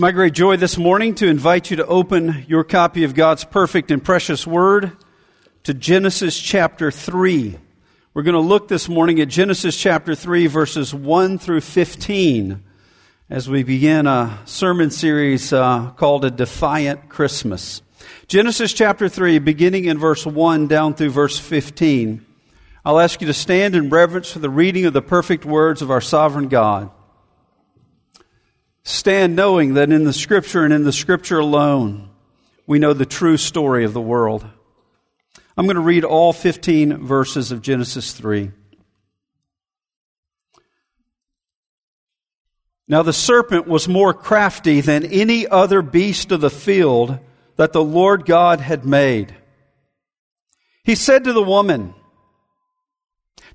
my great joy this morning to invite you to open your copy of God's perfect and precious Word to Genesis chapter 3. We're going to look this morning at Genesis chapter 3, verses 1 through 15, as we begin a sermon series uh, called A Defiant Christmas. Genesis chapter 3, beginning in verse 1 down through verse 15. I'll ask you to stand in reverence for the reading of the perfect words of our sovereign God. Stand knowing that in the Scripture and in the Scripture alone, we know the true story of the world. I'm going to read all 15 verses of Genesis 3. Now the serpent was more crafty than any other beast of the field that the Lord God had made. He said to the woman,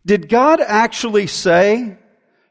Did God actually say,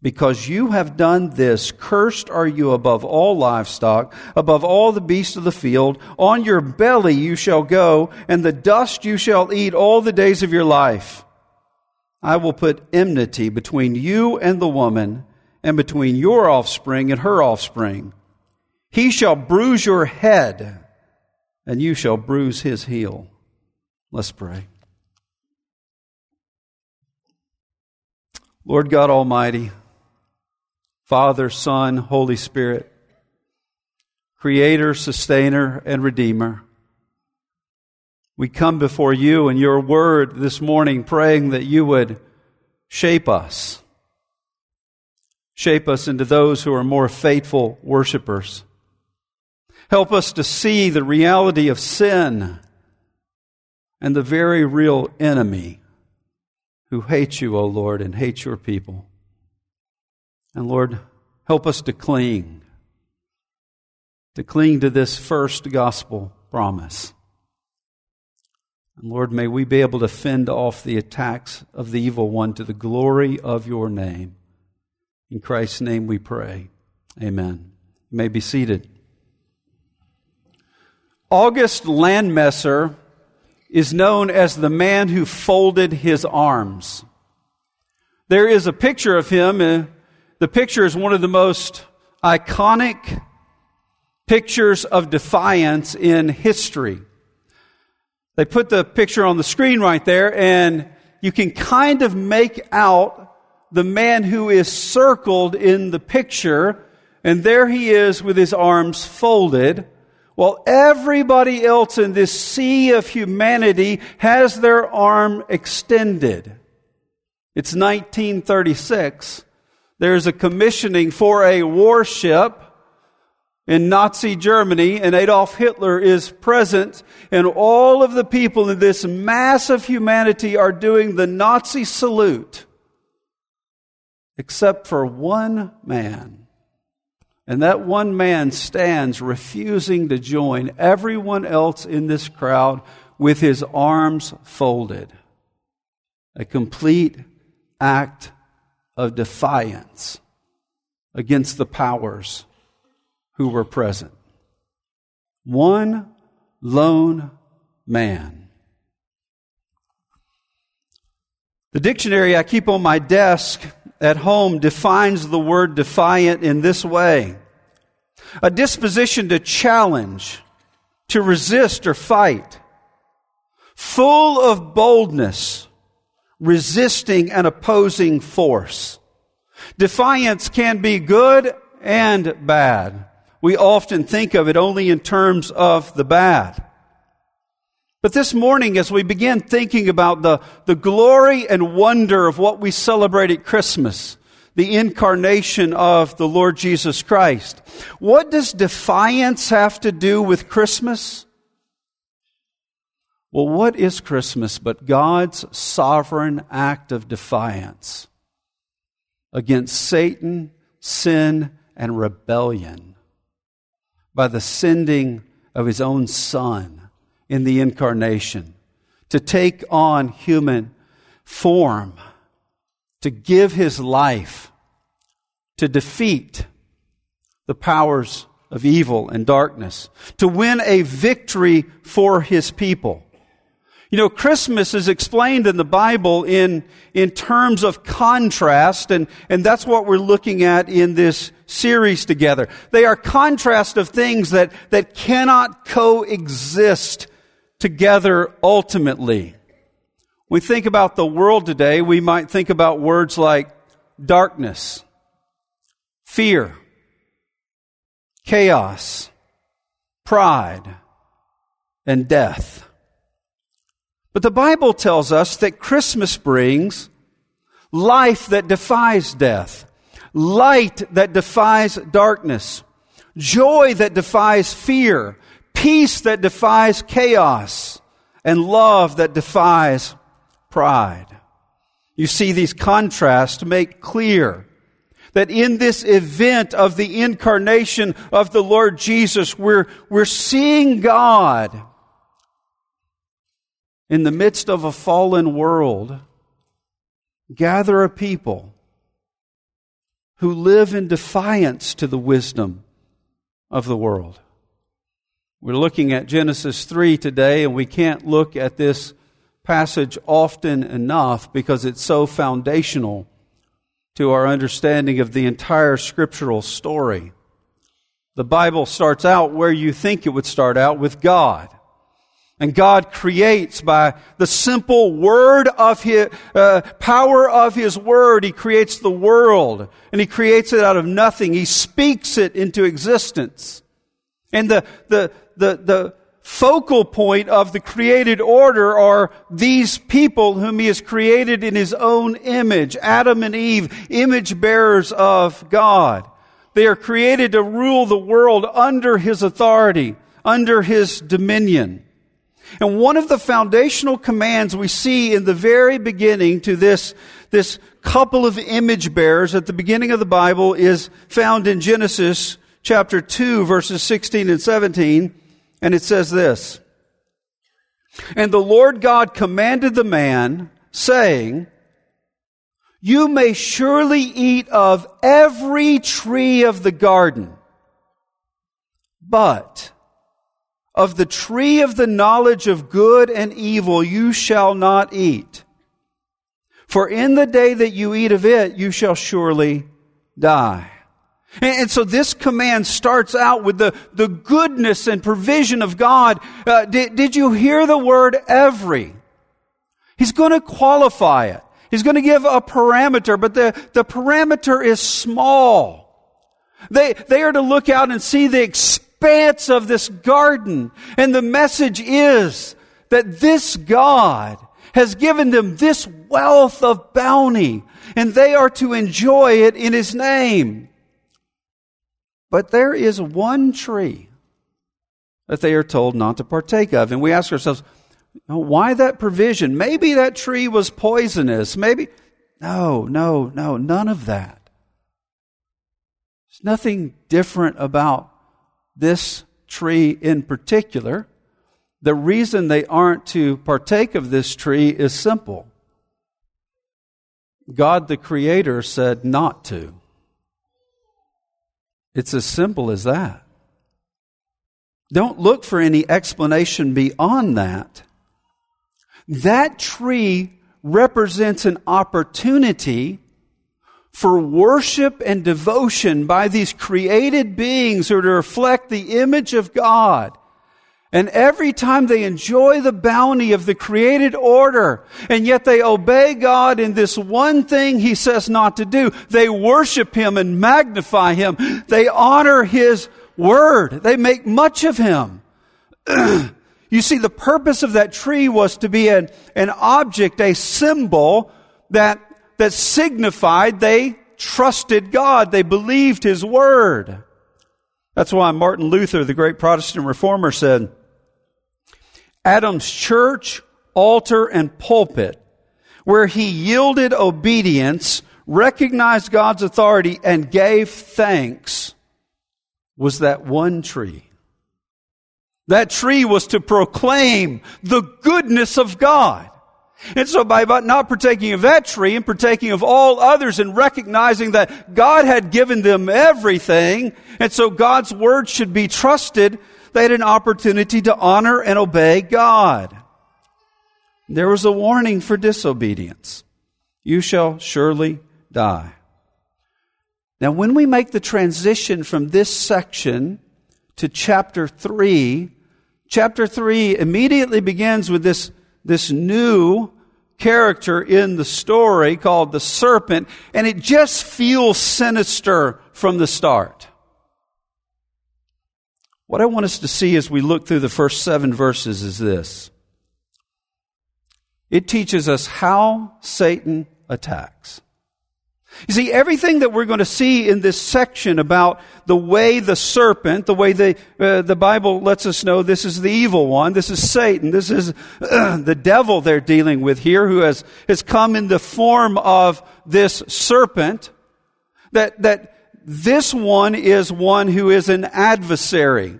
because you have done this, cursed are you above all livestock, above all the beasts of the field. On your belly you shall go, and the dust you shall eat all the days of your life. I will put enmity between you and the woman, and between your offspring and her offspring. He shall bruise your head, and you shall bruise his heel. Let's pray. Lord God Almighty, Father, Son, Holy Spirit, Creator, Sustainer, and Redeemer. We come before you and your word this morning praying that you would shape us. Shape us into those who are more faithful worshipers. Help us to see the reality of sin and the very real enemy who hates you, O Lord, and hates your people. And Lord, help us to cling, to cling to this first gospel promise. And Lord, may we be able to fend off the attacks of the evil one to the glory of your name. In Christ's name we pray. Amen. You may be seated. August Landmesser is known as the man who folded his arms. There is a picture of him uh, the picture is one of the most iconic pictures of defiance in history. They put the picture on the screen right there, and you can kind of make out the man who is circled in the picture, and there he is with his arms folded, while everybody else in this sea of humanity has their arm extended. It's 1936 there's a commissioning for a warship. in Nazi Germany, and Adolf Hitler is present, and all of the people in this mass of humanity are doing the Nazi salute, except for one man. And that one man stands refusing to join everyone else in this crowd with his arms folded. A complete act of defiance against the powers who were present. One lone man. The dictionary I keep on my desk at home defines the word defiant in this way a disposition to challenge, to resist or fight, full of boldness, resisting an opposing force. Defiance can be good and bad we often think of it only in terms of the bad. But this morning, as we begin thinking about the, the glory and wonder of what we celebrate at Christmas, the incarnation of the Lord Jesus Christ, what does defiance have to do with Christmas? Well, what is Christmas but God's sovereign act of defiance against Satan, sin, and rebellion? by the sending of his own Son in the incarnation to take on human form, to give his life, to defeat the powers of evil and darkness, to win a victory for his people. You know, Christmas is explained in the Bible in, in terms of contrast, and, and that's what we're looking at in this series together. They are contrast of things that, that cannot coexist together ultimately. We think about the world today, we might think about words like darkness, fear, chaos, pride, and death. But the Bible tells us that Christmas brings life that defies death, light that defies darkness, joy that defies fear, peace that defies chaos, and love that defies pride. You see, these contrasts make clear that in this event of the incarnation of the Lord Jesus, we're, we're seeing God in the midst of a fallen world, gather a people who live in defiance to the wisdom of the world. We're looking at Genesis 3 today, and we can't look at this passage often enough because it's so foundational to our understanding of the entire scriptural story. The Bible starts out where you think it would start out with God. And God creates by the simple word of his, uh, power of His word. He creates the world and He creates it out of nothing. He speaks it into existence. And the, the, the, the focal point of the created order are these people whom He has created in His own image. Adam and Eve, image bearers of God. They are created to rule the world under His authority, under His dominion. And one of the foundational commands we see in the very beginning to this, this couple of image bearers at the beginning of the Bible is found in Genesis chapter 2 verses 16 and 17. And it says this. And the Lord God commanded the man saying, you may surely eat of every tree of the garden, but of the tree of the knowledge of good and evil you shall not eat. For in the day that you eat of it, you shall surely die. And, so this command starts out with the, the goodness and provision of God. Uh, did, did you hear the word every? He's going to qualify it. He's going to give a parameter, but the, the parameter is small. They, they are to look out and see the of this garden. And the message is that this God has given them this wealth of bounty, and they are to enjoy it in His name. But there is one tree that they are told not to partake of. And we ask ourselves, why that provision? Maybe that tree was poisonous. Maybe. No, no, no, none of that. There's nothing different about this tree in particular. The reason they aren't to partake of this tree is simple God the Creator said not to. It's as simple as that. Don't look for any explanation beyond that. That tree represents an opportunity for worship and devotion by these created beings who are to reflect the image of God. And every time they enjoy the bounty of the created order, and yet they obey God in this one thing He says not to do, they worship Him and magnify Him. They honor His word. They make much of Him. you see, the purpose of that tree was to be an, an object, a symbol that, that signified they trusted God. They believed His word. That's why Martin Luther, the great Protestant reformer, said, Adam's church, altar, and pulpit, where he yielded obedience, recognized God's authority, and gave thanks, was that one tree. That tree was to proclaim the goodness of God. And so by not partaking of that tree and partaking of all others and recognizing that God had given them everything, and so God's word should be trusted, they had an opportunity to honor and obey God. There was a warning for disobedience. You shall surely die. Now, when we make the transition from this section to chapter 3, chapter 3 immediately begins with this, this new character in the story called the serpent, and it just feels sinister from the start. What I want us to see as we look through the first seven verses is this it teaches us how Satan attacks. You see, everything that we're going to see in this section about the way the serpent, the way the, uh, the Bible lets us know this is the evil one, this is Satan, this is uh, the devil they're dealing with here who has, has come in the form of this serpent, that, that this one is one who is an adversary.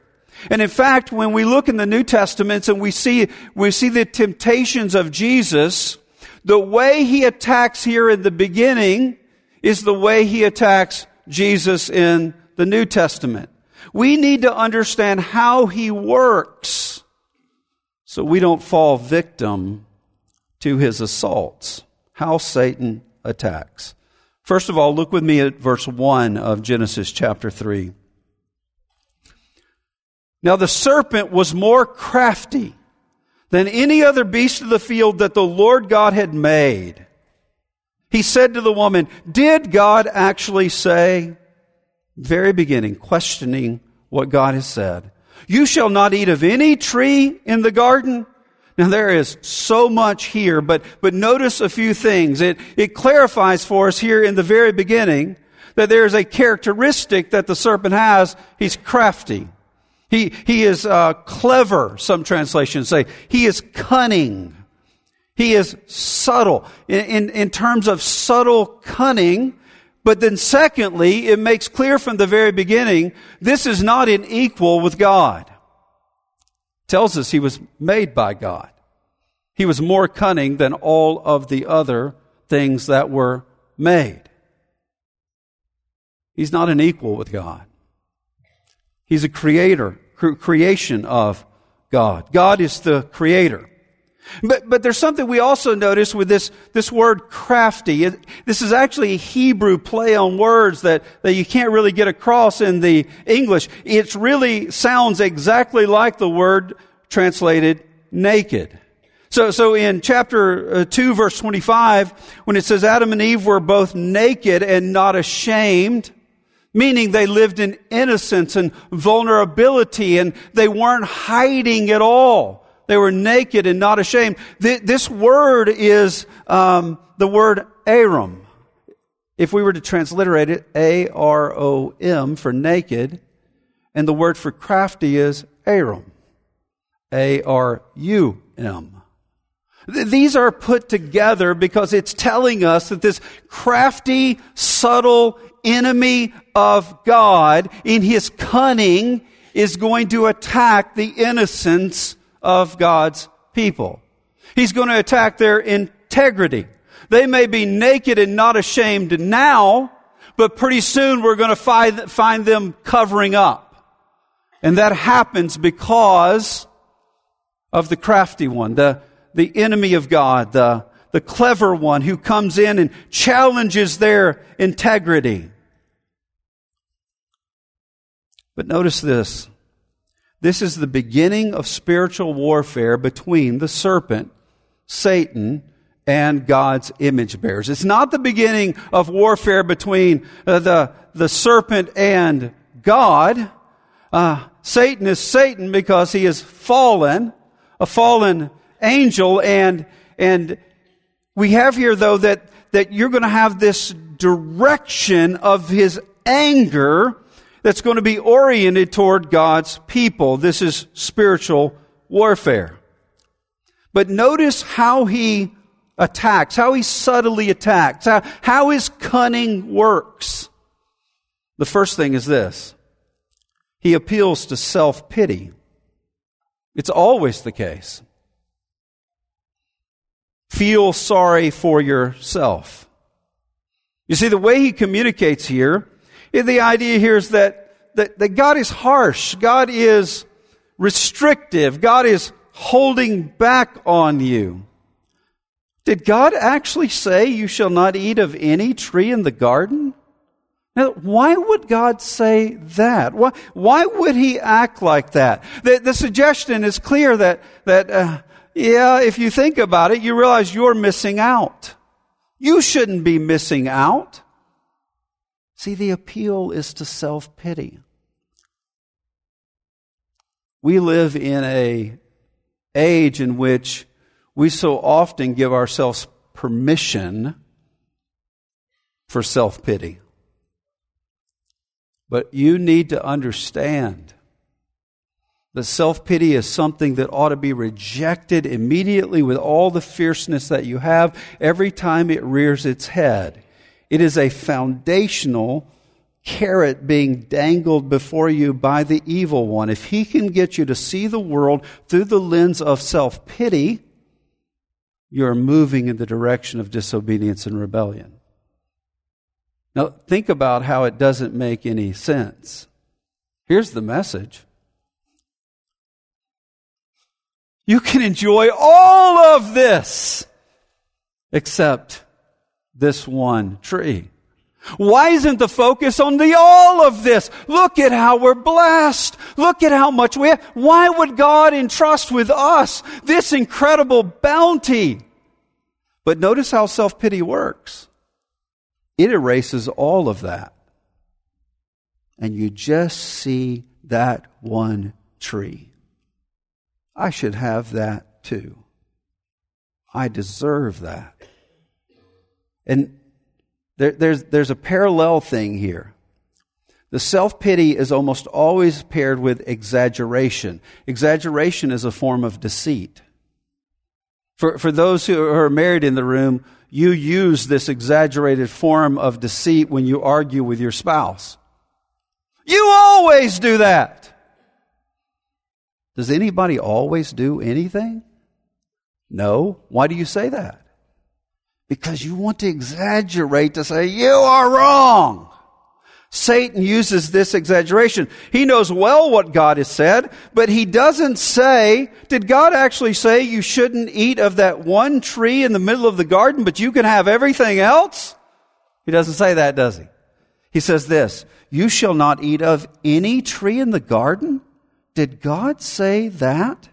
And in fact, when we look in the New Testaments and we see, we see the temptations of Jesus, the way he attacks here in the beginning is the way he attacks Jesus in the New Testament. We need to understand how he works so we don't fall victim to his assaults. How Satan attacks. First of all, look with me at verse 1 of Genesis chapter 3. Now the serpent was more crafty than any other beast of the field that the Lord God had made. He said to the woman, Did God actually say? Very beginning, questioning what God has said. You shall not eat of any tree in the garden. Now there is so much here, but, but notice a few things. It, it clarifies for us here in the very beginning that there is a characteristic that the serpent has. He's crafty. He, he is uh, clever, some translations say. He is cunning. He is subtle in, in, in terms of subtle cunning. But then secondly, it makes clear from the very beginning, this is not in equal with God tells us he was made by God. He was more cunning than all of the other things that were made. He's not an equal with God. He's a creator, creation of God. God is the creator. But, but there's something we also notice with this, this word crafty. It, this is actually a Hebrew play on words that, that you can't really get across in the English. It really sounds exactly like the word translated naked. So, so in chapter uh, 2 verse 25, when it says Adam and Eve were both naked and not ashamed, meaning they lived in innocence and vulnerability and they weren't hiding at all. They were naked and not ashamed. This word is um, the word arom. If we were to transliterate it, A R O M for naked, and the word for crafty is arum. A R U M. These are put together because it's telling us that this crafty, subtle enemy of God in his cunning is going to attack the innocence of God's people. He's going to attack their integrity. They may be naked and not ashamed now, but pretty soon we're going to find, find them covering up. And that happens because of the crafty one, the, the enemy of God, the, the clever one who comes in and challenges their integrity. But notice this. This is the beginning of spiritual warfare between the serpent, Satan, and God's image bearers. It's not the beginning of warfare between uh, the, the serpent and God. Uh, Satan is Satan because he is fallen, a fallen angel, and, and we have here though that, that you're going to have this direction of his anger that's going to be oriented toward God's people. This is spiritual warfare. But notice how he attacks, how he subtly attacks, how, how his cunning works. The first thing is this. He appeals to self-pity. It's always the case. Feel sorry for yourself. You see, the way he communicates here, the idea here is that, that, that God is harsh. God is restrictive. God is holding back on you. Did God actually say, You shall not eat of any tree in the garden? Now, why would God say that? Why, why would He act like that? The, the suggestion is clear that, that uh, yeah, if you think about it, you realize you're missing out. You shouldn't be missing out. See, the appeal is to self pity. We live in a age in which we so often give ourselves permission for self pity. But you need to understand that self pity is something that ought to be rejected immediately with all the fierceness that you have every time it rears its head. It is a foundational carrot being dangled before you by the evil one. If he can get you to see the world through the lens of self pity, you're moving in the direction of disobedience and rebellion. Now, think about how it doesn't make any sense. Here's the message You can enjoy all of this except this one tree. Why isn't the focus on the all of this? Look at how we're blessed. Look at how much we have. Why would God entrust with us this incredible bounty? But notice how self pity works. It erases all of that. And you just see that one tree. I should have that too. I deserve that. And there, there's, there's a parallel thing here. The self pity is almost always paired with exaggeration. Exaggeration is a form of deceit. For, for those who are married in the room, you use this exaggerated form of deceit when you argue with your spouse. You always do that. Does anybody always do anything? No. Why do you say that? Because you want to exaggerate to say, you are wrong. Satan uses this exaggeration. He knows well what God has said, but he doesn't say, did God actually say you shouldn't eat of that one tree in the middle of the garden, but you can have everything else? He doesn't say that, does he? He says this, you shall not eat of any tree in the garden? Did God say that?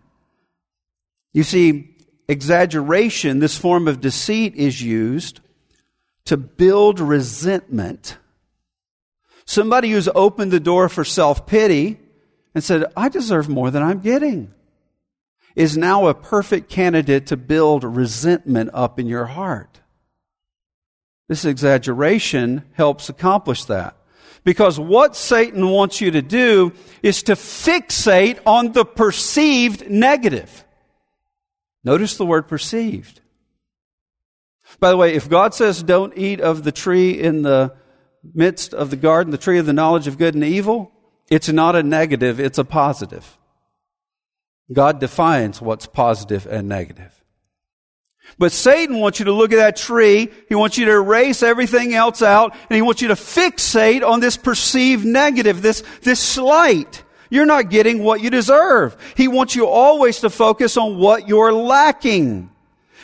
You see, exaggeration, this form of deceit is used to build resentment. Somebody who's opened the door for self pity and said, I deserve more than I'm getting, is now a perfect candidate to build resentment up in your heart. This exaggeration helps accomplish that. Because what Satan wants you to do is to fixate on the perceived negative. Notice the word perceived. By the way, if God says don't eat of the tree in the midst of the garden, the tree of the knowledge of good and evil, it's not a negative, it's a positive. God defines what's positive and negative. But Satan wants you to look at that tree. He wants you to erase everything else out, and he wants you to fixate on this perceived negative, this, this slight. You're not getting what you deserve. He wants you always to focus on what you're lacking.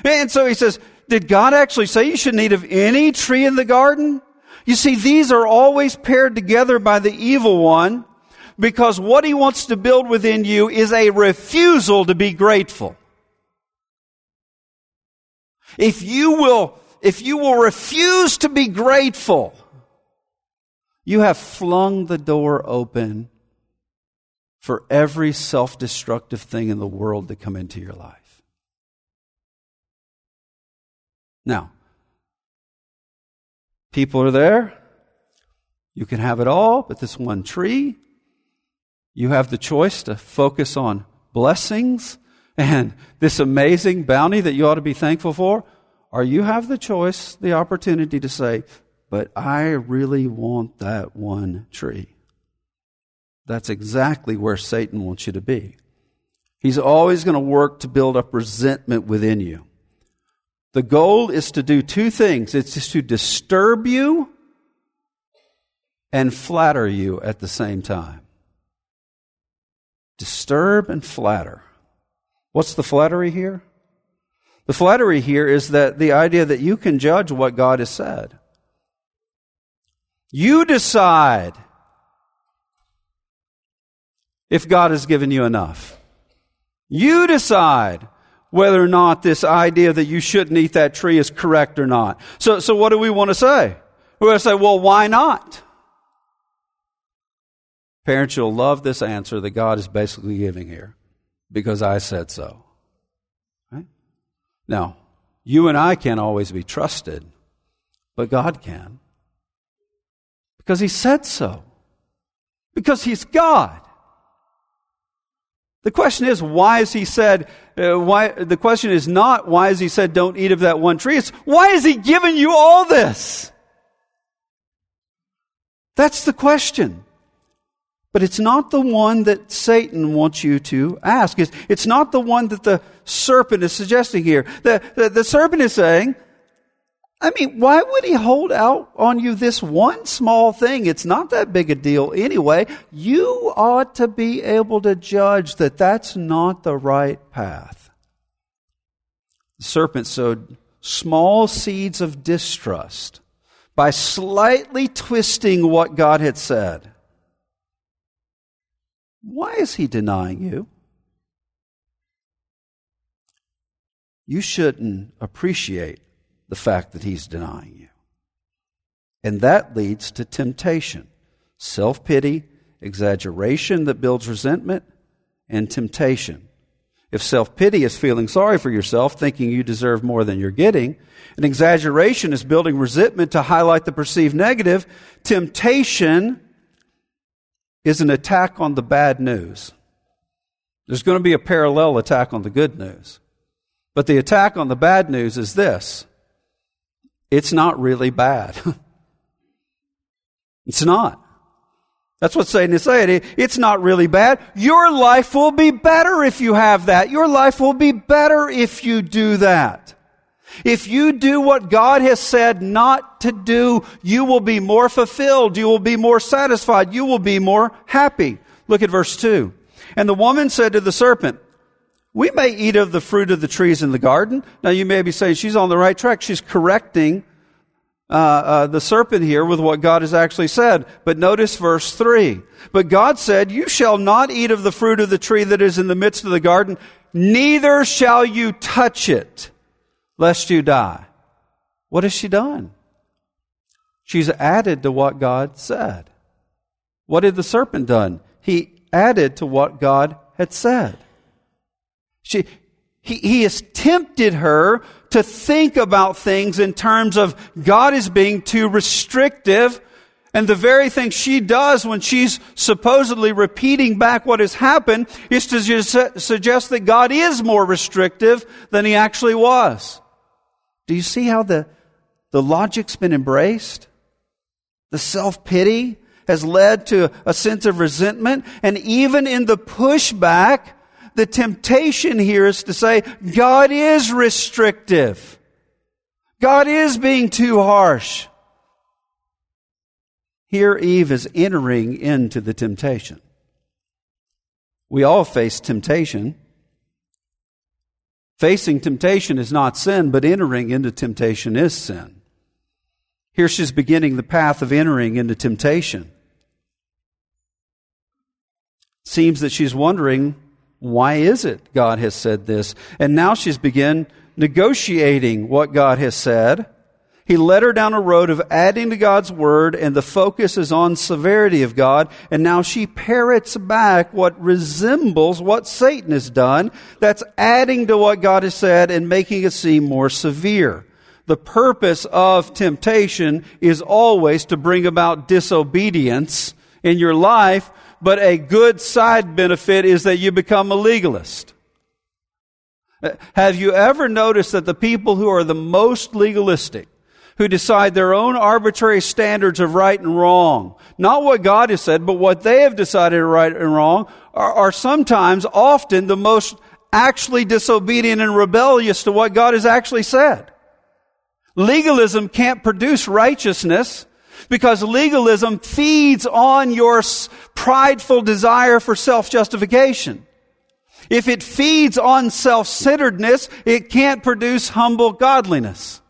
And so he says, did God actually say you shouldn't eat of any tree in the garden? You see, these are always paired together by the evil one because what he wants to build within you is a refusal to be grateful. If you will, if you will refuse to be grateful, you have flung the door open for every self destructive thing in the world to come into your life. Now, people are there. You can have it all, but this one tree, you have the choice to focus on blessings and this amazing bounty that you ought to be thankful for, or you have the choice, the opportunity to say, but I really want that one tree. That's exactly where Satan wants you to be. He's always going to work to build up resentment within you. The goal is to do two things. It's to disturb you and flatter you at the same time. Disturb and flatter. What's the flattery here? The flattery here is that the idea that you can judge what God has said. You decide if God has given you enough. You decide whether or not this idea that you shouldn't eat that tree is correct or not. So, so what do we want to say? We want to say, well, why not? Parents, you'll love this answer that God is basically giving here because I said so. Right? Now, you and I can't always be trusted, but God can. Because He said so. Because He's God. The question is, why has He said, uh, why, the question is not, why has He said, don't eat of that one tree? It's, why has He given you all this? That's the question. But it's not the one that Satan wants you to ask. It's, it's not the one that the serpent is suggesting here. The, the, the serpent is saying, I mean, why would he hold out on you this one small thing? It's not that big a deal anyway. You ought to be able to judge that that's not the right path. The serpent sowed small seeds of distrust by slightly twisting what God had said. Why is he denying you? You shouldn't appreciate the fact that he's denying you. And that leads to temptation, self pity, exaggeration that builds resentment, and temptation. If self pity is feeling sorry for yourself, thinking you deserve more than you're getting, and exaggeration is building resentment to highlight the perceived negative, temptation is an attack on the bad news. There's going to be a parallel attack on the good news. But the attack on the bad news is this it's not really bad. it's not. That's what Satan is saying. It's not really bad. Your life will be better if you have that. Your life will be better if you do that. If you do what God has said not to do, you will be more fulfilled. You will be more satisfied. You will be more happy. Look at verse 2. And the woman said to the serpent, We may eat of the fruit of the trees in the garden. Now you may be saying she's on the right track. She's correcting uh, uh, the serpent here with what God has actually said. But notice verse 3. But God said, You shall not eat of the fruit of the tree that is in the midst of the garden, neither shall you touch it lest you die. What has she done? She's added to what God said. What had the serpent done? He added to what God had said. She, he, he has tempted her to think about things in terms of God is being too restrictive. And the very thing she does when she's supposedly repeating back what has happened is to suggest that God is more restrictive than he actually was. Do you see how the, the logic's been embraced? The self pity has led to a sense of resentment. And even in the pushback, the temptation here is to say, God is restrictive. God is being too harsh. Here, Eve is entering into the temptation. We all face temptation. Facing temptation is not sin, but entering into temptation is sin. Here she's beginning the path of entering into temptation. Seems that she's wondering why is it God has said this? And now she's begun negotiating what God has said. He led her down a road of adding to God's word, and the focus is on severity of God. And now she parrots back what resembles what Satan has done. That's adding to what God has said and making it seem more severe. The purpose of temptation is always to bring about disobedience in your life but a good side benefit is that you become a legalist. Have you ever noticed that the people who are the most legalistic, who decide their own arbitrary standards of right and wrong, not what God has said, but what they have decided right and wrong, are, are sometimes, often, the most actually disobedient and rebellious to what God has actually said. Legalism can't produce righteousness because legalism feeds on your prideful desire for self-justification. If it feeds on self-centeredness, it can't produce humble godliness.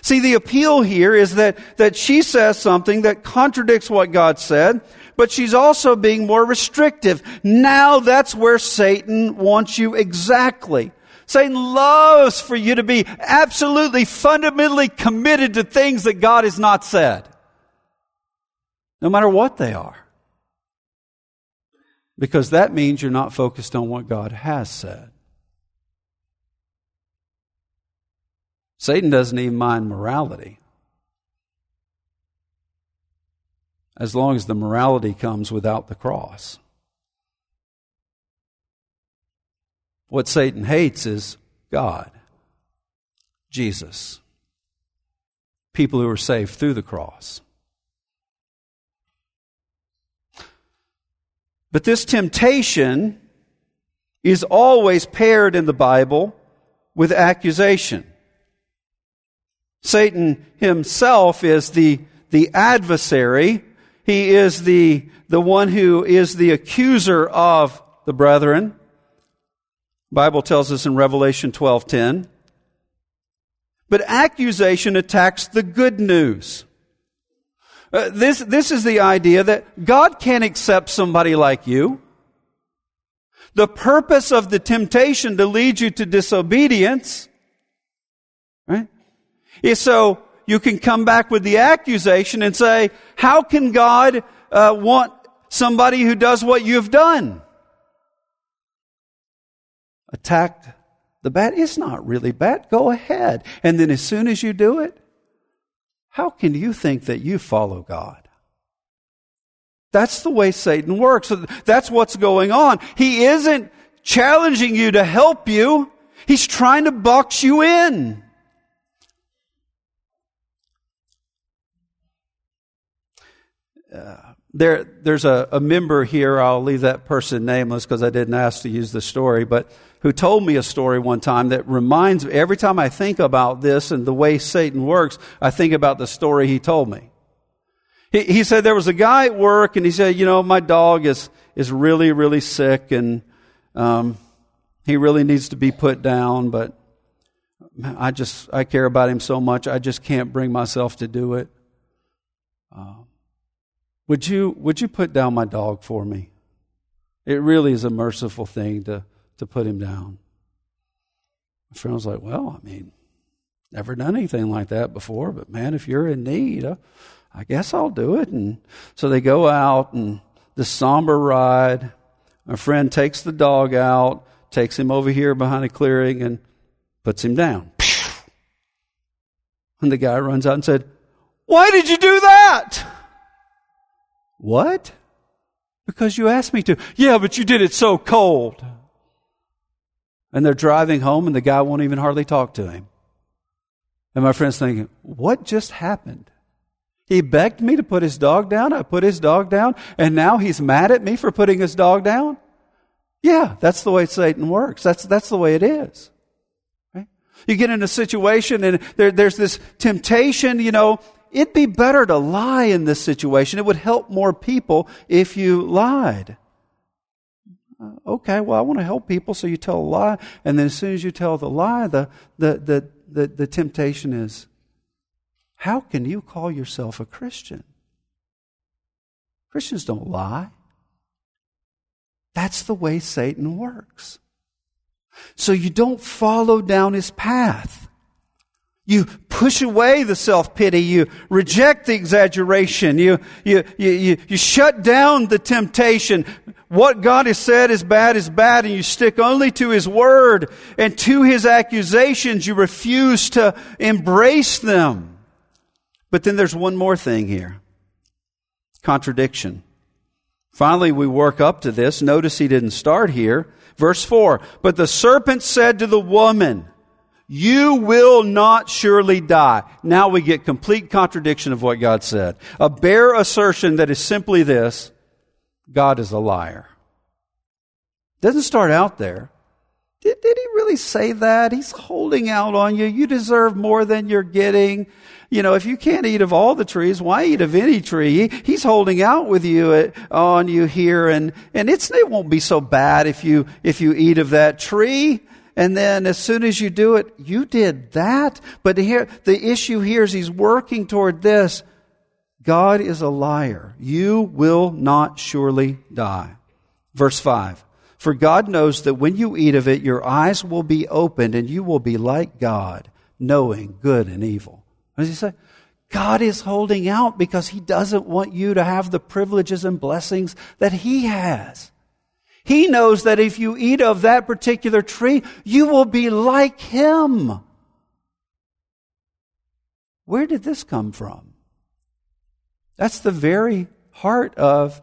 See, the appeal here is that, that she says something that contradicts what God said, but she's also being more restrictive. Now that's where Satan wants you exactly. Satan loves for you to be absolutely fundamentally committed to things that God has not said no matter what they are. Because that means you're not focused on what God has said. Satan doesn't even mind morality. As long as the morality comes without the cross. What Satan hates is God, Jesus, people who are saved through the cross. But this temptation is always paired in the Bible with accusation. Satan himself is the, the adversary. He is the, the one who is the accuser of the brethren. Bible tells us in Revelation 12:10. But accusation attacks the good news. Uh, this, this is the idea that God can't accept somebody like you. The purpose of the temptation to lead you to disobedience, right, is so you can come back with the accusation and say, how can God uh, want somebody who does what you've done? Attacked the bad. It's not really bad. Go ahead. And then as soon as you do it, how can you think that you follow God? That's the way Satan works. That's what's going on. He isn't challenging you to help you. He's trying to box you in. Uh, there, there's a, a member here. I'll leave that person nameless because I didn't ask to use the story, but who told me a story one time that reminds me, every time I think about this and the way Satan works, I think about the story he told me. He, he said there was a guy at work and he said, you know, my dog is, is really, really sick and, um, he really needs to be put down, but I just, I care about him so much, I just can't bring myself to do it. Would you, would you put down my dog for me? It really is a merciful thing to, to put him down. My friend was like, Well, I mean, never done anything like that before, but man, if you're in need, uh, I guess I'll do it. And so they go out and the somber ride. My friend takes the dog out, takes him over here behind a clearing, and puts him down. And the guy runs out and said, Why did you do that? What? Because you asked me to. Yeah, but you did it so cold. And they're driving home and the guy won't even hardly talk to him. And my friend's thinking, what just happened? He begged me to put his dog down. I put his dog down. And now he's mad at me for putting his dog down? Yeah, that's the way Satan works. That's, that's the way it is. Right? You get in a situation and there, there's this temptation, you know, it'd be better to lie in this situation. It would help more people if you lied. Uh, okay, well, I want to help people, so you tell a lie. And then as soon as you tell the lie, the, the, the, the, the temptation is how can you call yourself a Christian? Christians don't lie. That's the way Satan works. So you don't follow down his path. You push away the self pity. You reject the exaggeration. You, you, you, you, you shut down the temptation. What God has said is bad is bad, and you stick only to His Word and to His accusations. You refuse to embrace them. But then there's one more thing here contradiction. Finally, we work up to this. Notice he didn't start here. Verse 4 But the serpent said to the woman, You will not surely die. Now we get complete contradiction of what God said. A bare assertion that is simply this God is a liar. Doesn't start out there. Did, did he really say that? He's holding out on you. You deserve more than you're getting. You know, if you can't eat of all the trees, why eat of any tree? He, he's holding out with you uh, on you here, and and it's it won't be so bad if you if you eat of that tree. And then as soon as you do it, you did that. But here, the issue here is he's working toward this. God is a liar. You will not surely die. Verse 5. For God knows that when you eat of it, your eyes will be opened and you will be like God, knowing good and evil. What does he say? God is holding out because he doesn't want you to have the privileges and blessings that he has. He knows that if you eat of that particular tree, you will be like him. Where did this come from? That's the very heart of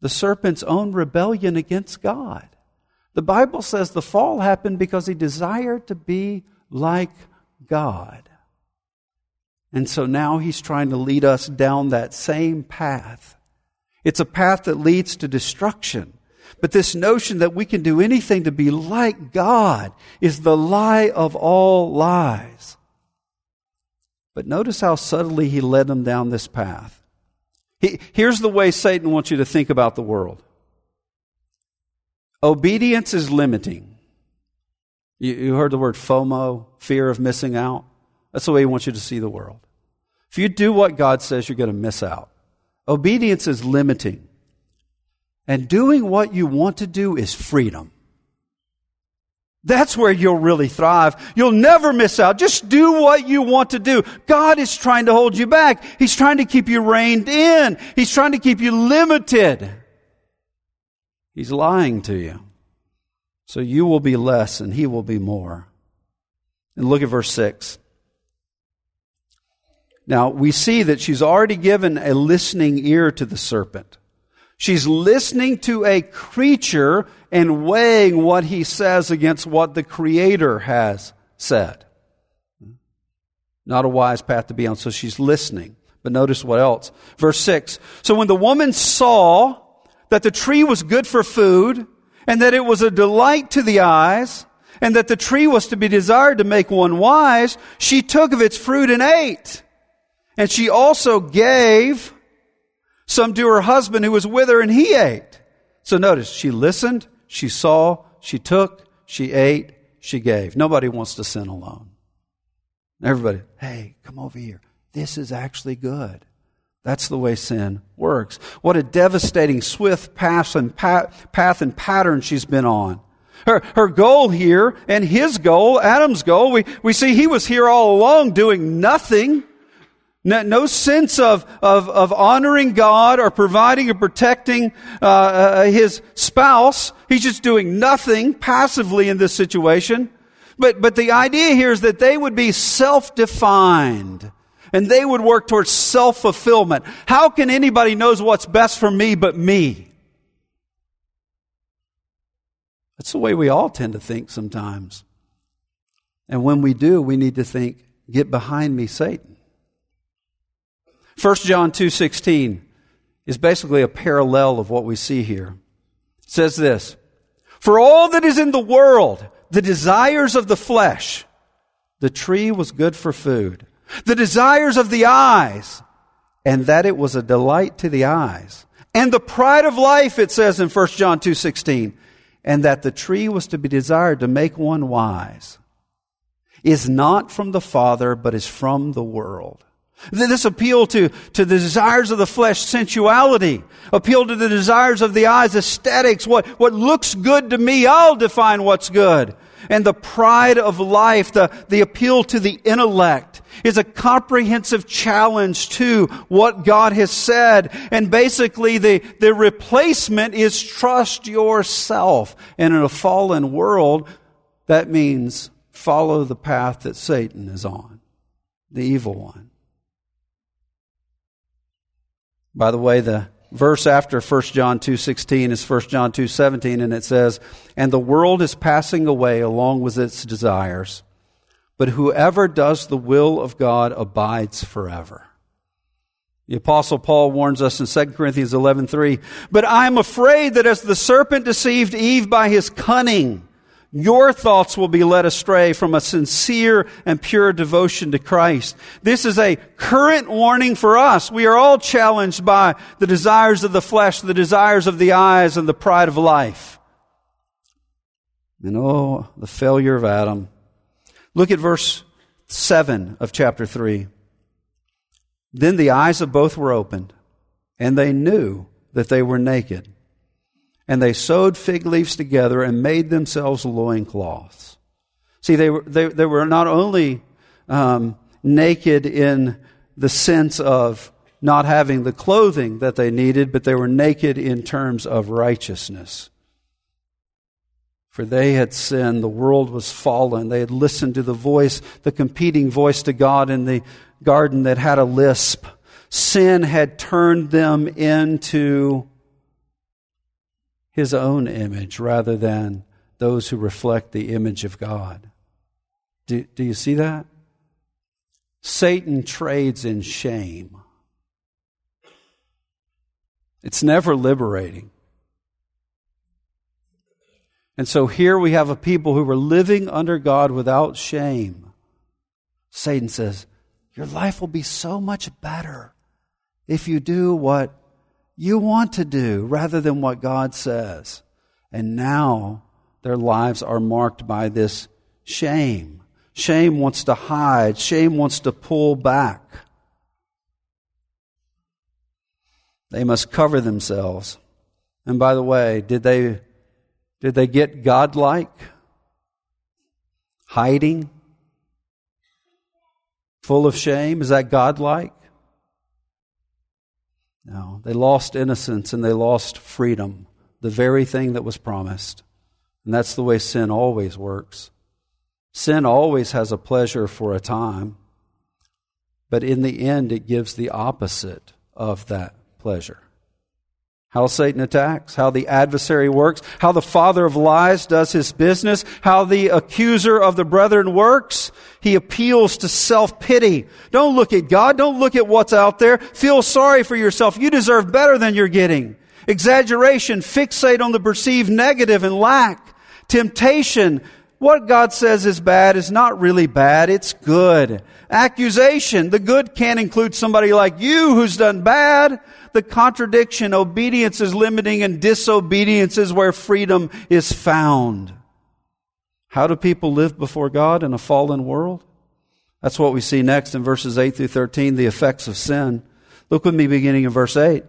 the serpent's own rebellion against God. The Bible says the fall happened because he desired to be like God. And so now he's trying to lead us down that same path. It's a path that leads to destruction. But this notion that we can do anything to be like God is the lie of all lies. But notice how subtly he led them down this path. He, here's the way Satan wants you to think about the world obedience is limiting. You, you heard the word FOMO, fear of missing out. That's the way he wants you to see the world. If you do what God says, you're going to miss out. Obedience is limiting. And doing what you want to do is freedom. That's where you'll really thrive. You'll never miss out. Just do what you want to do. God is trying to hold you back. He's trying to keep you reined in. He's trying to keep you limited. He's lying to you. So you will be less and he will be more. And look at verse 6. Now, we see that she's already given a listening ear to the serpent. She's listening to a creature and weighing what he says against what the Creator has said. Not a wise path to be on. So she's listening. But notice what else. Verse 6. So when the woman saw that the tree was good for food, and that it was a delight to the eyes, and that the tree was to be desired to make one wise, she took of its fruit and ate. And she also gave some to her husband who was with her and he ate. So notice, she listened, she saw, she took, she ate, she gave. Nobody wants to sin alone. Everybody, hey, come over here. This is actually good. That's the way sin works. What a devastating, swift path and, path and pattern she's been on. Her, her goal here and his goal, Adam's goal, we, we see he was here all along doing nothing. No, no sense of, of, of, honoring God or providing or protecting uh, uh, his spouse. He's just doing nothing passively in this situation. But, but the idea here is that they would be self-defined and they would work towards self-fulfillment. How can anybody knows what's best for me but me? That's the way we all tend to think sometimes. And when we do, we need to think, get behind me, Satan. 1 John 2:16 is basically a parallel of what we see here. It says this, "For all that is in the world, the desires of the flesh, the tree was good for food, the desires of the eyes, and that it was a delight to the eyes, and the pride of life, it says in 1 John 2:16, and that the tree was to be desired to make one wise, is not from the Father, but is from the world. This appeal to, to the desires of the flesh, sensuality, appeal to the desires of the eyes, aesthetics, what, what looks good to me, I'll define what's good. And the pride of life, the, the appeal to the intellect, is a comprehensive challenge to what God has said. And basically the, the replacement is trust yourself. And in a fallen world, that means follow the path that Satan is on, the evil one. By the way, the verse after 1 John 2:16 is 1 John 2:17 and it says, "And the world is passing away along with its desires, but whoever does the will of God abides forever." The apostle Paul warns us in 2 Corinthians 11:3, "But I am afraid that as the serpent deceived Eve by his cunning, your thoughts will be led astray from a sincere and pure devotion to Christ. This is a current warning for us. We are all challenged by the desires of the flesh, the desires of the eyes, and the pride of life. And oh, the failure of Adam. Look at verse 7 of chapter 3. Then the eyes of both were opened, and they knew that they were naked and they sewed fig leaves together and made themselves loincloths. See, they were, they, they were not only um, naked in the sense of not having the clothing that they needed, but they were naked in terms of righteousness. For they had sinned, the world was fallen. They had listened to the voice, the competing voice to God in the garden that had a lisp. Sin had turned them into his own image rather than those who reflect the image of God. Do, do you see that? Satan trades in shame. It's never liberating. And so here we have a people who were living under God without shame. Satan says, Your life will be so much better if you do what you want to do rather than what God says. And now their lives are marked by this shame. Shame wants to hide. Shame wants to pull back. They must cover themselves. And by the way, did they, did they get godlike? Hiding? Full of shame? Is that godlike? No, they lost innocence and they lost freedom, the very thing that was promised. And that's the way sin always works. Sin always has a pleasure for a time, but in the end, it gives the opposite of that pleasure how Satan attacks, how the adversary works, how the father of lies does his business, how the accuser of the brethren works. He appeals to self-pity. Don't look at God. Don't look at what's out there. Feel sorry for yourself. You deserve better than you're getting. Exaggeration, fixate on the perceived negative and lack. Temptation, what God says is bad is not really bad. It's good. Accusation, the good can't include somebody like you who's done bad the contradiction. Obedience is limiting and disobedience is where freedom is found. How do people live before God in a fallen world? That's what we see next in verses 8 through 13, the effects of sin. Look with me beginning in verse 8.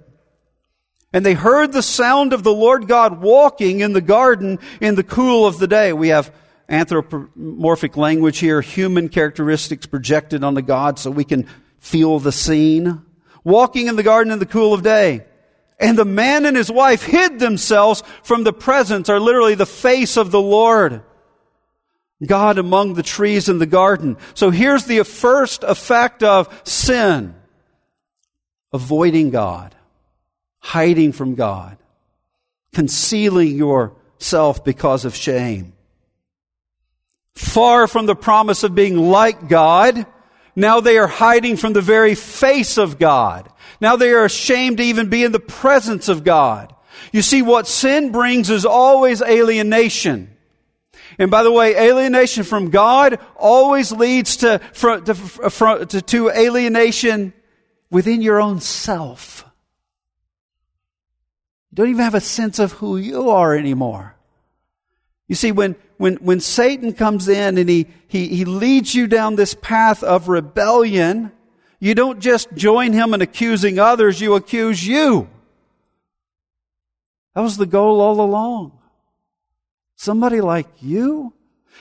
And they heard the sound of the Lord God walking in the garden in the cool of the day. We have anthropomorphic language here, human characteristics projected onto God so we can feel the scene walking in the garden in the cool of day. And the man and his wife hid themselves from the presence, or literally the face of the Lord. God among the trees in the garden. So here's the first effect of sin. Avoiding God. Hiding from God. Concealing yourself because of shame. Far from the promise of being like God, now they are hiding from the very face of God. Now they are ashamed to even be in the presence of God. You see, what sin brings is always alienation. And by the way, alienation from God always leads to, to, to, to alienation within your own self. You don't even have a sense of who you are anymore. You see, when, when, when Satan comes in and he, he, he leads you down this path of rebellion, you don't just join him in accusing others, you accuse you. That was the goal all along. Somebody like you?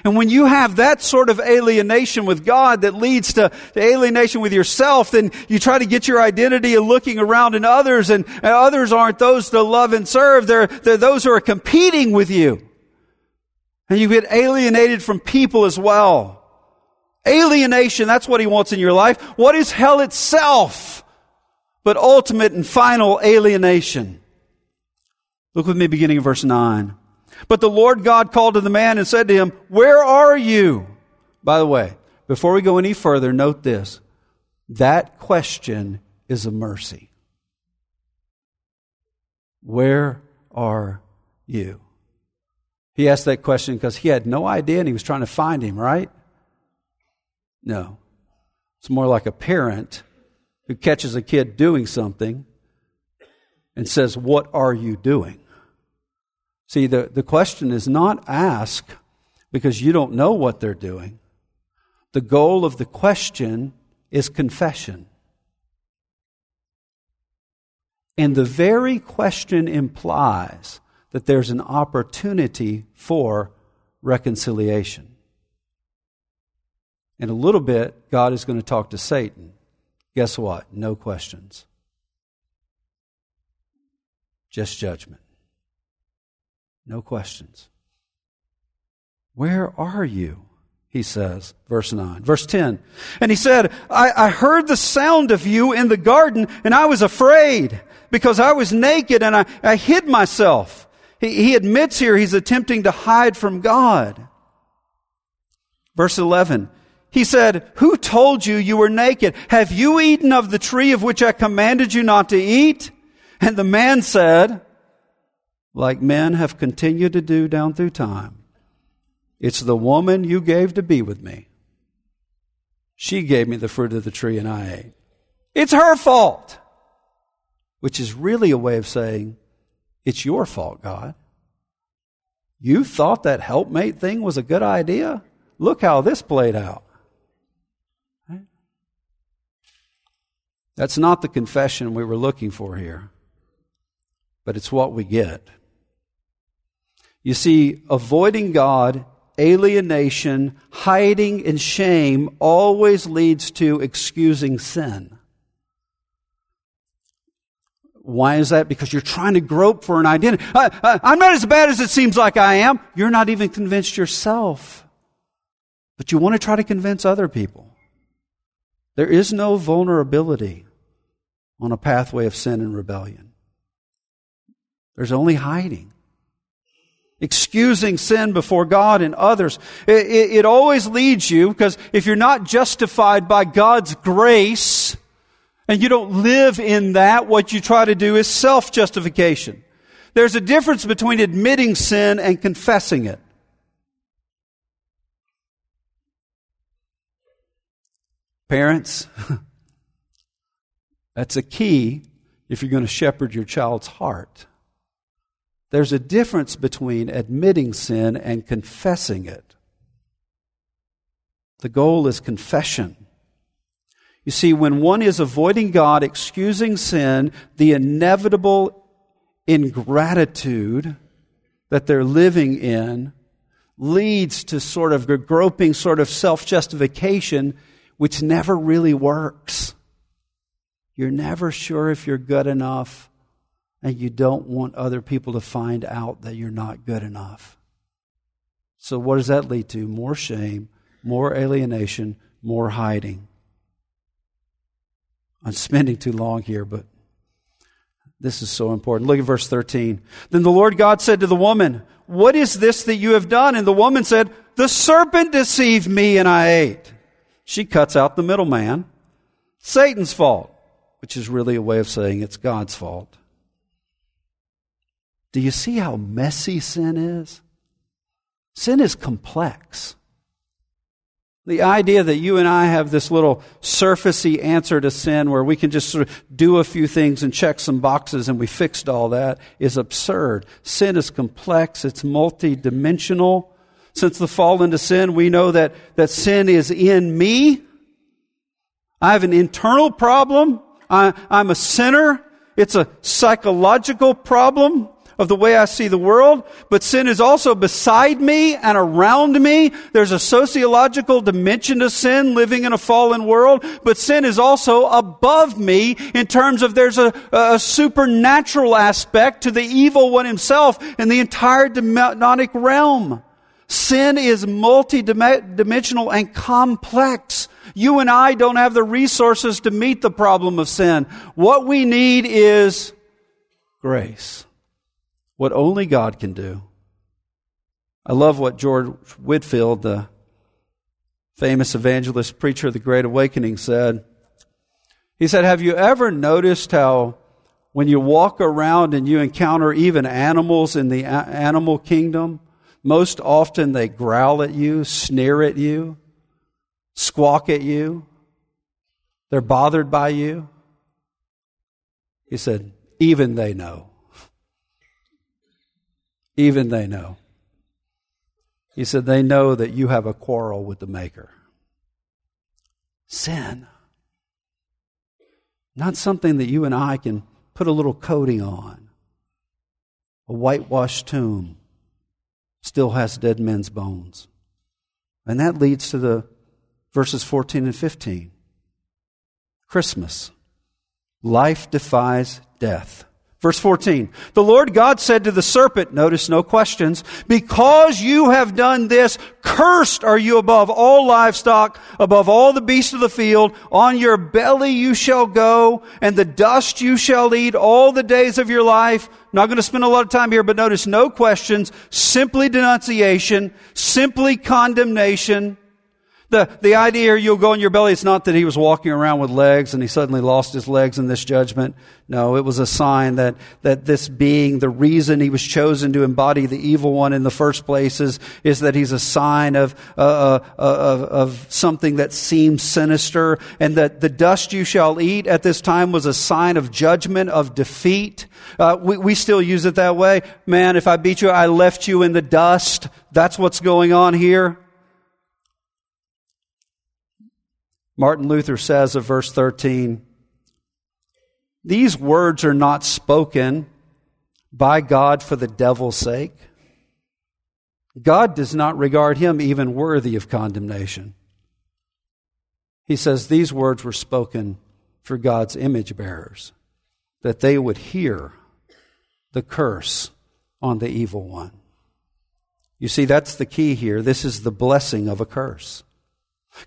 And when you have that sort of alienation with God that leads to, to, alienation with yourself, then you try to get your identity in looking around in others, and, and others aren't those to love and serve. They're, they're those who are competing with you. And you get alienated from people as well. Alienation, that's what he wants in your life. What is hell itself? But ultimate and final alienation. Look with me beginning of verse 9. But the Lord God called to the man and said to him, Where are you? By the way, before we go any further, note this. That question is a mercy. Where are you? He asked that question because he had no idea and he was trying to find him, right? No. It's more like a parent who catches a kid doing something and says, What are you doing? See, the, the question is not ask because you don't know what they're doing. The goal of the question is confession. And the very question implies that there's an opportunity for reconciliation. In a little bit, God is going to talk to Satan. Guess what? No questions. Just judgment. No questions. Where are you? He says, verse 9. Verse 10. And he said, I, I heard the sound of you in the garden, and I was afraid because I was naked and I, I hid myself. He, he admits here he's attempting to hide from God. Verse 11. He said, Who told you you were naked? Have you eaten of the tree of which I commanded you not to eat? And the man said, like men have continued to do down through time, it's the woman you gave to be with me. She gave me the fruit of the tree and I ate. It's her fault. Which is really a way of saying, it's your fault, God. You thought that helpmate thing was a good idea? Look how this played out. That's not the confession we were looking for here, but it's what we get. You see, avoiding God, alienation, hiding, and shame always leads to excusing sin. Why is that? Because you're trying to grope for an identity. Uh, uh, I, am not as bad as it seems like I am. You're not even convinced yourself. But you want to try to convince other people. There is no vulnerability on a pathway of sin and rebellion. There's only hiding. Excusing sin before God and others. It, it, it always leads you, because if you're not justified by God's grace, and you don't live in that, what you try to do is self justification. There's a difference between admitting sin and confessing it. Parents, that's a key if you're going to shepherd your child's heart. There's a difference between admitting sin and confessing it. The goal is confession. You see, when one is avoiding God, excusing sin, the inevitable ingratitude that they're living in leads to sort of a groping sort of self justification, which never really works. You're never sure if you're good enough, and you don't want other people to find out that you're not good enough. So, what does that lead to? More shame, more alienation, more hiding. I'm spending too long here, but this is so important. Look at verse 13. Then the Lord God said to the woman, What is this that you have done? And the woman said, The serpent deceived me and I ate. She cuts out the middleman. Satan's fault, which is really a way of saying it's God's fault. Do you see how messy sin is? Sin is complex. The idea that you and I have this little surfacey answer to sin where we can just sort of do a few things and check some boxes and we fixed all that is absurd. Sin is complex, it's multidimensional. Since the fall into sin, we know that, that sin is in me. I have an internal problem. I, I'm a sinner. It's a psychological problem of the way I see the world, but sin is also beside me and around me. There's a sociological dimension to sin living in a fallen world, but sin is also above me in terms of there's a, a supernatural aspect to the evil one himself and the entire demonic realm. Sin is multidimensional and complex. You and I don't have the resources to meet the problem of sin. What we need is grace what only God can do. I love what George Whitefield, the famous evangelist preacher of the Great Awakening, said. He said, Have you ever noticed how when you walk around and you encounter even animals in the animal kingdom, most often they growl at you, sneer at you, squawk at you, they're bothered by you? He said, Even they know. Even they know. He said, they know that you have a quarrel with the Maker. Sin. Not something that you and I can put a little coating on. A whitewashed tomb still has dead men's bones. And that leads to the verses 14 and 15. Christmas. Life defies death. Verse 14. The Lord God said to the serpent, notice no questions, because you have done this, cursed are you above all livestock, above all the beasts of the field. On your belly you shall go, and the dust you shall eat all the days of your life. Not going to spend a lot of time here, but notice no questions, simply denunciation, simply condemnation. The, the idea you'll go in your belly, it's not that he was walking around with legs and he suddenly lost his legs in this judgment. No, it was a sign that, that this being, the reason he was chosen to embody the evil one in the first place is, is that he's a sign of, uh, uh, uh, of, of something that seems sinister and that the dust you shall eat at this time was a sign of judgment, of defeat. Uh, we, we still use it that way. Man, if I beat you, I left you in the dust. That's what's going on here. Martin Luther says of verse 13, these words are not spoken by God for the devil's sake. God does not regard him even worthy of condemnation. He says these words were spoken for God's image bearers, that they would hear the curse on the evil one. You see, that's the key here. This is the blessing of a curse.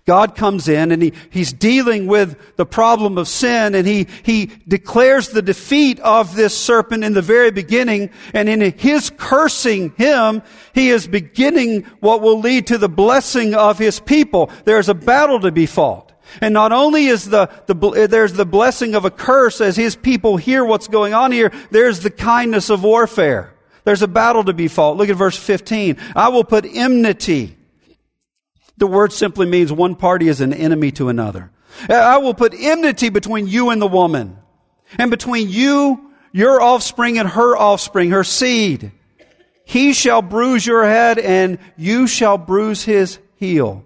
God comes in and he, he's dealing with the problem of sin and he, he declares the defeat of this serpent in the very beginning. And in his cursing him, he is beginning what will lead to the blessing of his people. There's a battle to be fought. And not only is the, the, there's the blessing of a curse as his people hear what's going on here, there's the kindness of warfare. There's a battle to be fought. Look at verse 15. I will put enmity the word simply means one party is an enemy to another. Uh, I will put enmity between you and the woman, and between you, your offspring, and her offspring, her seed. He shall bruise your head, and you shall bruise his heel.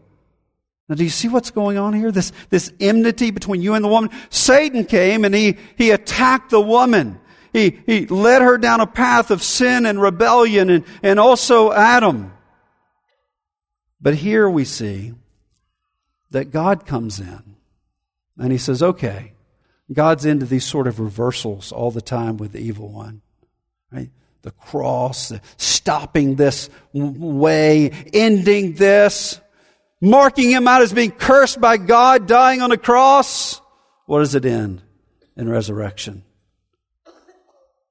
Now, do you see what's going on here? This, this enmity between you and the woman. Satan came and he, he attacked the woman. He, he led her down a path of sin and rebellion and, and also Adam. But here we see that God comes in and he says, okay, God's into these sort of reversals all the time with the evil one. Right? the cross, stopping this way, ending this, marking him out as being cursed by God, dying on a cross. What does it end? In resurrection.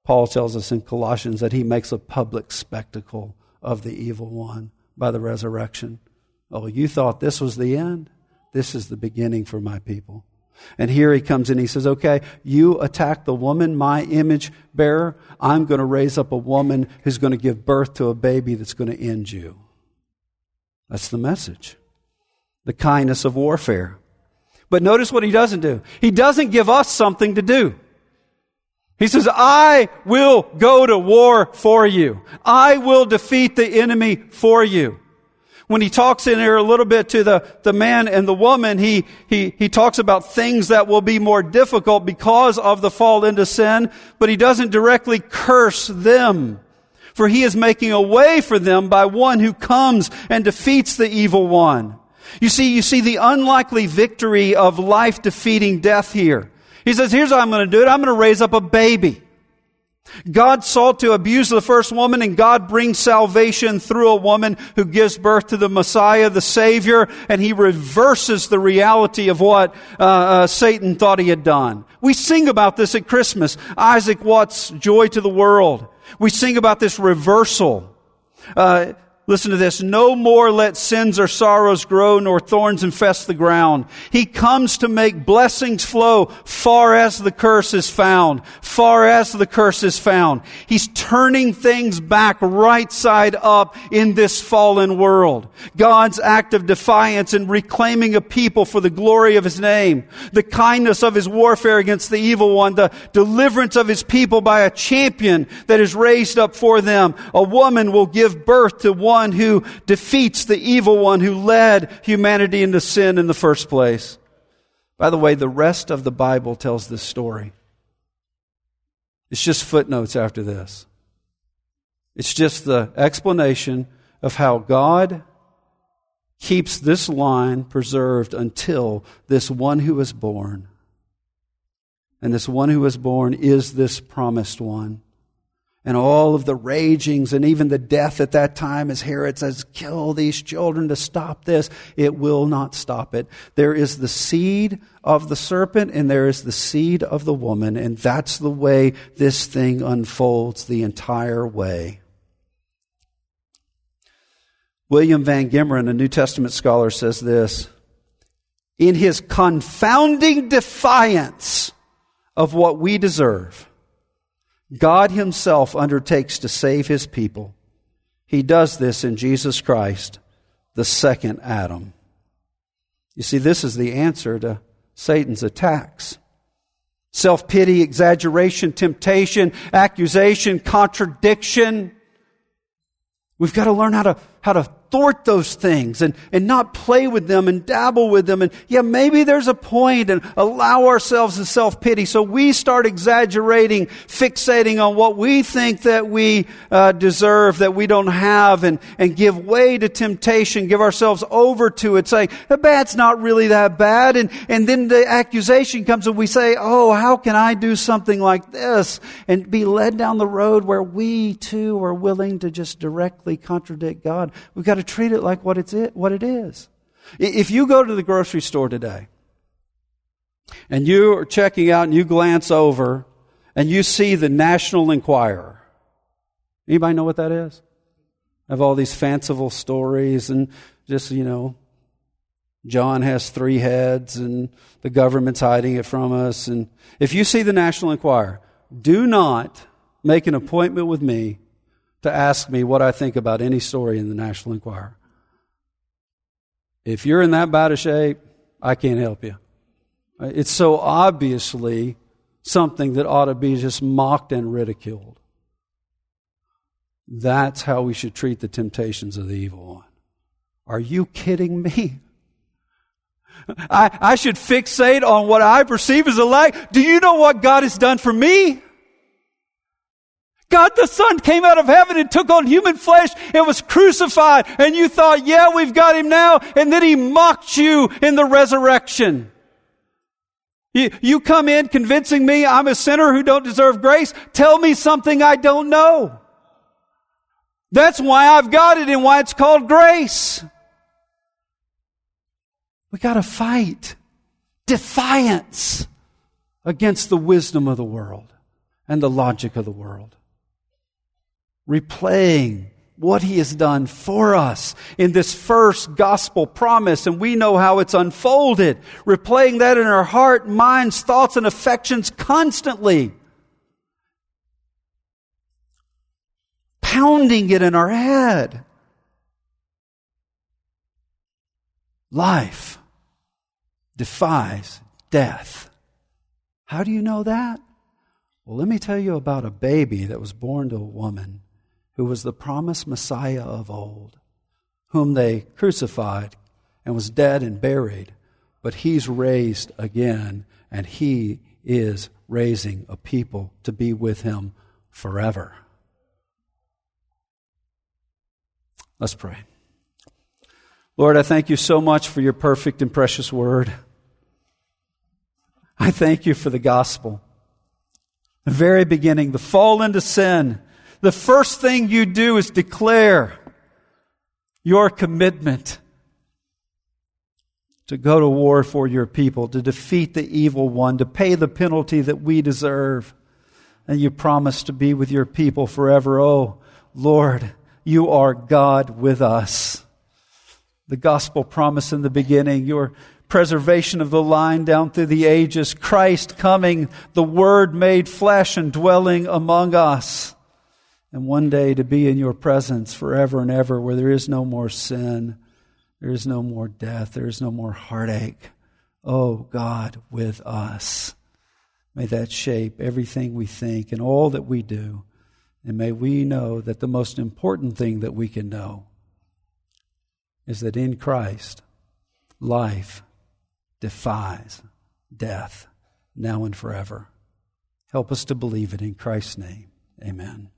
Paul tells us in Colossians that he makes a public spectacle of the evil one by the resurrection. Oh, you thought this was the end? This is the beginning for my people. And here he comes in, he says, Okay, you attack the woman, my image bearer. I'm going to raise up a woman who's going to give birth to a baby that's going to end you. That's the message. The kindness of warfare. But notice what he doesn't do. He doesn't give us something to do. He says, I will go to war for you. I will defeat the enemy for you when he talks in here a little bit to the, the man and the woman, he, he, he talks about things that will be more difficult because of the fall into sin, but he doesn't directly curse them. For he is making a way for them by one who comes and defeats the evil one. You see, you see the unlikely victory of life defeating death here. He says, here's how I'm going to do it. I'm going to raise up a baby. God sought to abuse the first woman and God brings salvation through a woman who gives birth to the Messiah, the Savior, and he reverses the reality of what uh, uh, Satan thought he had done. We sing about this at Christmas. Isaac Watts' Joy to the World. We sing about this reversal. Uh, Listen to this. No more let sins or sorrows grow, nor thorns infest the ground. He comes to make blessings flow far as the curse is found. Far as the curse is found. He's turning things back right side up in this fallen world. God's act of defiance in reclaiming a people for the glory of His name. The kindness of His warfare against the evil one. The deliverance of His people by a champion that is raised up for them. A woman will give birth to one one who defeats the evil one who led humanity into sin in the first place. By the way, the rest of the Bible tells this story. It's just footnotes after this. It's just the explanation of how God keeps this line preserved until this one who is born. And this one who is born is this promised one and all of the ragings and even the death at that time as Herod says, kill these children to stop this. It will not stop it. There is the seed of the serpent and there is the seed of the woman, and that's the way this thing unfolds the entire way. William VanGemeren, a New Testament scholar, says this In his confounding defiance of what we deserve, God Himself undertakes to save His people. He does this in Jesus Christ, the second Adam. You see, this is the answer to Satan's attacks. Self pity, exaggeration, temptation, accusation, contradiction. We've got to learn how to, how to thwart those things and, and not play with them and dabble with them. And yeah, maybe there's a point and allow ourselves the self pity. So we start exaggerating, fixating on what we think that we uh, deserve, that we don't have, and, and give way to temptation, give ourselves over to it, saying, the bad's not really that bad. And, and then the accusation comes and we say, oh, how can I do something like this? And be led down the road where we too are willing to just directly contradict God. We've got to treat it like what, it's it, what it is. If you go to the grocery store today and you are checking out and you glance over and you see the National Enquirer, anybody know what that is? Have all these fanciful stories and just, you know, John has three heads and the government's hiding it from us. And if you see the National Enquirer, do not make an appointment with me to ask me what I think about any story in the National Enquirer. If you're in that bad a shape, I can't help you. It's so obviously something that ought to be just mocked and ridiculed. That's how we should treat the temptations of the evil one. Are you kidding me? I, I should fixate on what I perceive as a lack. Do you know what God has done for me? God the Son came out of heaven and took on human flesh and was crucified. And you thought, yeah, we've got him now. And then he mocked you in the resurrection. You, you come in convincing me I'm a sinner who don't deserve grace. Tell me something I don't know. That's why I've got it and why it's called grace. We got to fight defiance against the wisdom of the world and the logic of the world. Replaying what he has done for us in this first gospel promise, and we know how it's unfolded. Replaying that in our heart, minds, thoughts, and affections constantly. Pounding it in our head. Life defies death. How do you know that? Well, let me tell you about a baby that was born to a woman who was the promised Messiah of old, whom they crucified and was dead and buried, but he's raised again, and he is raising a people to be with him forever. Let's pray. Lord, I thank you so much for your perfect and precious word. I thank you for the gospel. The very beginning, the fall into sin. The first thing you do is declare your commitment to go to war for your people, to defeat the evil one, to pay the penalty that we deserve. And you promise to be with your people forever. Oh, Lord, you are God with us. The gospel promise in the beginning, your preservation of the line down through the ages, Christ coming, the Word made flesh and dwelling among us. And one day to be in your presence forever and ever, where there is no more sin, there is no more death, there is no more heartache. Oh, God, with us. May that shape everything we think and all that we do. And may we know that the most important thing that we can know is that in Christ, life defies death now and forever. Help us to believe it in Christ's name. Amen.